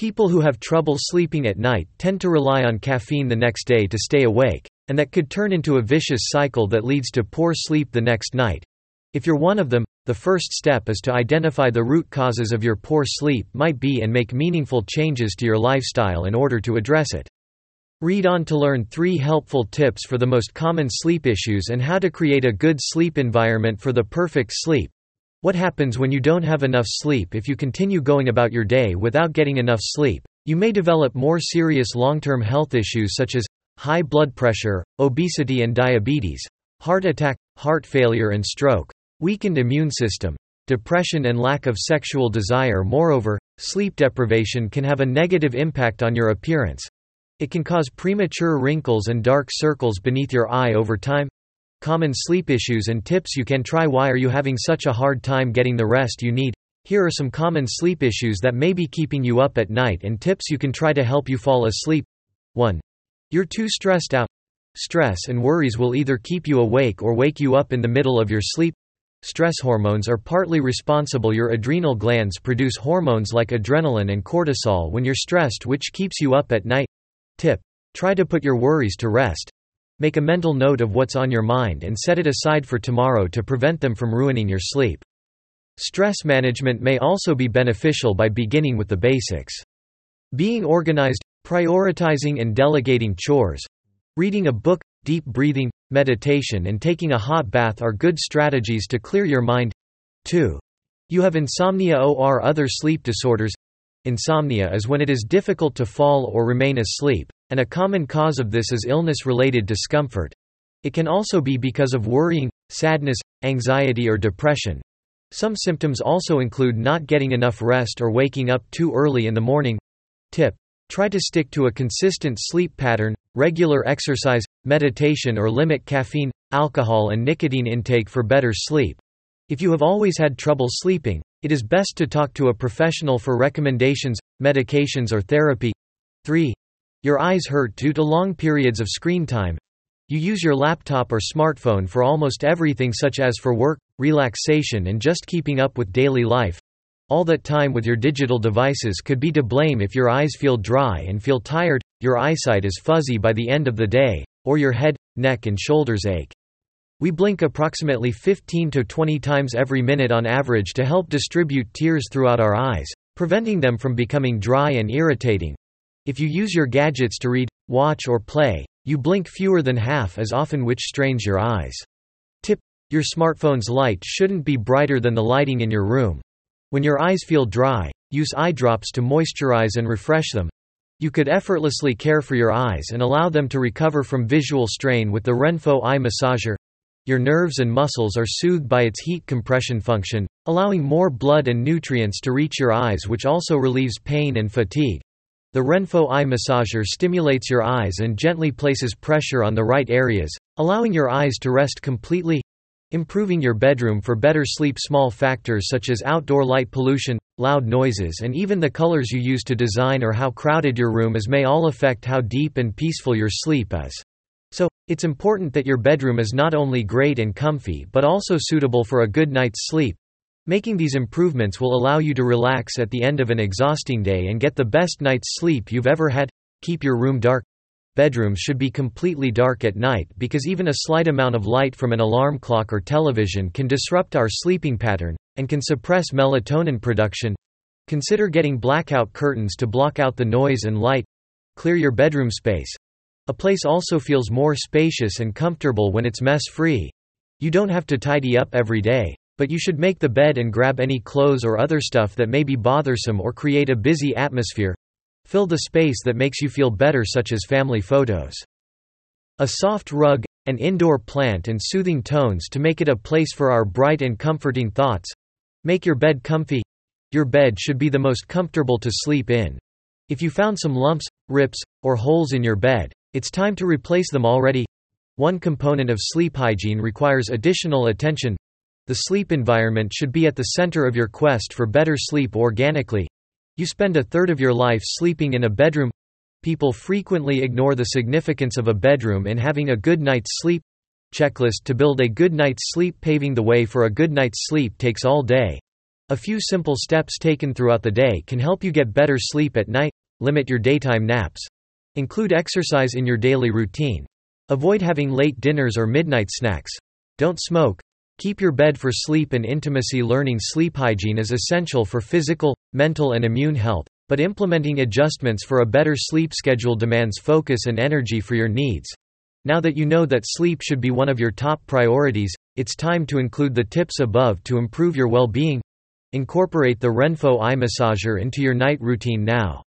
People who have trouble sleeping at night tend to rely on caffeine the next day to stay awake, and that could turn into a vicious cycle that leads to poor sleep the next night. If you're one of them, the first step is to identify the root causes of your poor sleep might be and make meaningful changes to your lifestyle in order to address it. Read on to learn three helpful tips for the most common sleep issues and how to create a good sleep environment for the perfect sleep. What happens when you don't have enough sleep if you continue going about your day without getting enough sleep? You may develop more serious long-term health issues such as high blood pressure, obesity and diabetes, heart attack, heart failure and stroke, weakened immune system, depression and lack of sexual desire. Moreover, sleep deprivation can have a negative impact on your appearance. It can cause premature wrinkles and dark circles beneath your eye over time. Common sleep issues and tips you can try Why are you having such a hard time getting the rest you need? Here are some common sleep issues that may be keeping you up at night and tips you can try to help you fall asleep. 1. You're too stressed out. Stress and worries will either keep you awake or wake you up in the middle of your sleep. Stress hormones are partly responsible. Your adrenal glands produce hormones like adrenaline and cortisol when you're stressed, which keeps you up at night. Tip. Try to put your worries to rest. Make a mental note of what's on your mind and set it aside for tomorrow to prevent them from ruining your sleep. Stress management may also be beneficial by beginning with the basics. Being organized, prioritizing and delegating chores, reading a book, deep breathing, meditation and taking a hot bath are good strategies to clear your mind. 2. You have insomnia or other sleep disorders. Insomnia is when it is difficult to fall or remain asleep, and a common cause of this is illness-related discomfort. It can also be because of worrying, sadness, anxiety or depression. Some symptoms also include not getting enough rest or waking up too early in the morning. Tip. Try to stick to a consistent sleep pattern, regular exercise, meditation or limit caffeine, alcohol and nicotine intake for better sleep. If you have always had trouble sleeping, it is best to talk to a professional for recommendations, medications or therapy. 3. Your eyes hurt due to long periods of screen time. You use your laptop or smartphone for almost everything such as for work, relaxation and just keeping up with daily life. All that time with your digital devices could be to blame if your eyes feel dry and feel tired, your eyesight is fuzzy by the end of the day, or your head, neck and shoulders ache. We blink approximately 15 to 20 times every minute on average to help distribute tears throughout our eyes, preventing them from becoming dry and irritating. If you use your gadgets to read, watch or play, you blink fewer than half as often which strains your eyes. Tip: Your smartphone's light shouldn't be brighter than the lighting in your room. When your eyes feel dry, use eye drops to moisturize and refresh them. You could effortlessly care for your eyes and allow them to recover from visual strain with the Renpho eye massager. Your nerves and muscles are soothed by its heat compression function, allowing more blood and nutrients to reach your eyes which also relieves pain and fatigue. The Renpho eye massager stimulates your eyes and gently places pressure on the right areas, allowing your eyes to rest completely. Improving your bedroom for better sleep Small factors such as outdoor light pollution, loud noises and even the colors you use to design or how crowded your room is may all affect how deep and peaceful your sleep is. So, it's important that your bedroom is not only great and comfy but also suitable for a good night's sleep. Making these improvements will allow you to relax at the end of an exhausting day and get the best night's sleep you've ever had. Keep your room dark. Bedrooms should be completely dark at night because even a slight amount of light from an alarm clock or television can disrupt our sleeping pattern, and can suppress melatonin production. Consider getting blackout curtains to block out the noise and light. Clear your bedroom space. A place also feels more spacious and comfortable when it's mess-free. You don't have to tidy up every day, but you should make the bed and grab any clothes or other stuff that may be bothersome or create a busy atmosphere. Fill the space that makes you feel better such as family photos. A soft rug, an indoor plant and soothing tones to make it a place for our bright and comforting thoughts. Make your bed comfy. Your bed should be the most comfortable to sleep in. If you found some lumps, rips, or holes in your bed, it's time to replace them already. One component of sleep hygiene requires additional attention. The sleep environment should be at the center of your quest for better sleep organically. You spend a third of your life sleeping in a bedroom. People frequently ignore the significance of a bedroom in having a good night's sleep. Checklist to build a good night's sleep Paving the way for a good night's sleep takes all day. A few simple steps taken throughout the day can help you get better sleep at night. Limit your daytime naps. Include exercise in your daily routine. Avoid having late dinners or midnight snacks. Don't smoke. Keep your bed for sleep and intimacy. Learning sleep hygiene is essential for physical, mental, and immune health, but implementing adjustments for a better sleep schedule demands focus and energy for your needs. Now that you know that sleep should be one of your top priorities, it's time to include the tips above to improve your well being. Incorporate the Renpho eye massager into your night routine now.